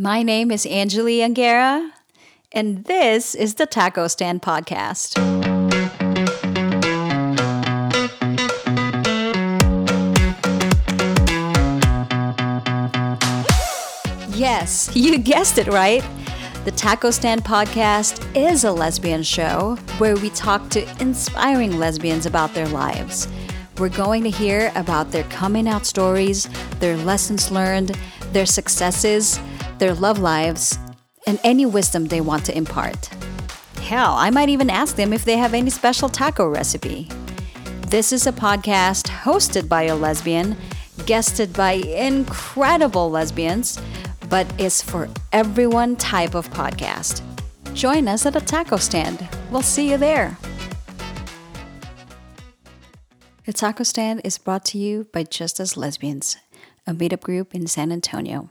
My name is Angelli Angara, and this is the Taco Stand Podcast. Yes, you guessed it right. The Taco Stand Podcast is a lesbian show where we talk to inspiring lesbians about their lives. We're going to hear about their coming out stories, their lessons learned, their successes, their love lives, and any wisdom they want to impart. Hell, I might even ask them if they have any special taco recipe. This is a podcast hosted by a lesbian, guested by incredible lesbians, but is for everyone type of podcast. Join us at a taco stand. We'll see you there. The Taco Stand is brought to you by Just Us Lesbians, a meetup group in San Antonio.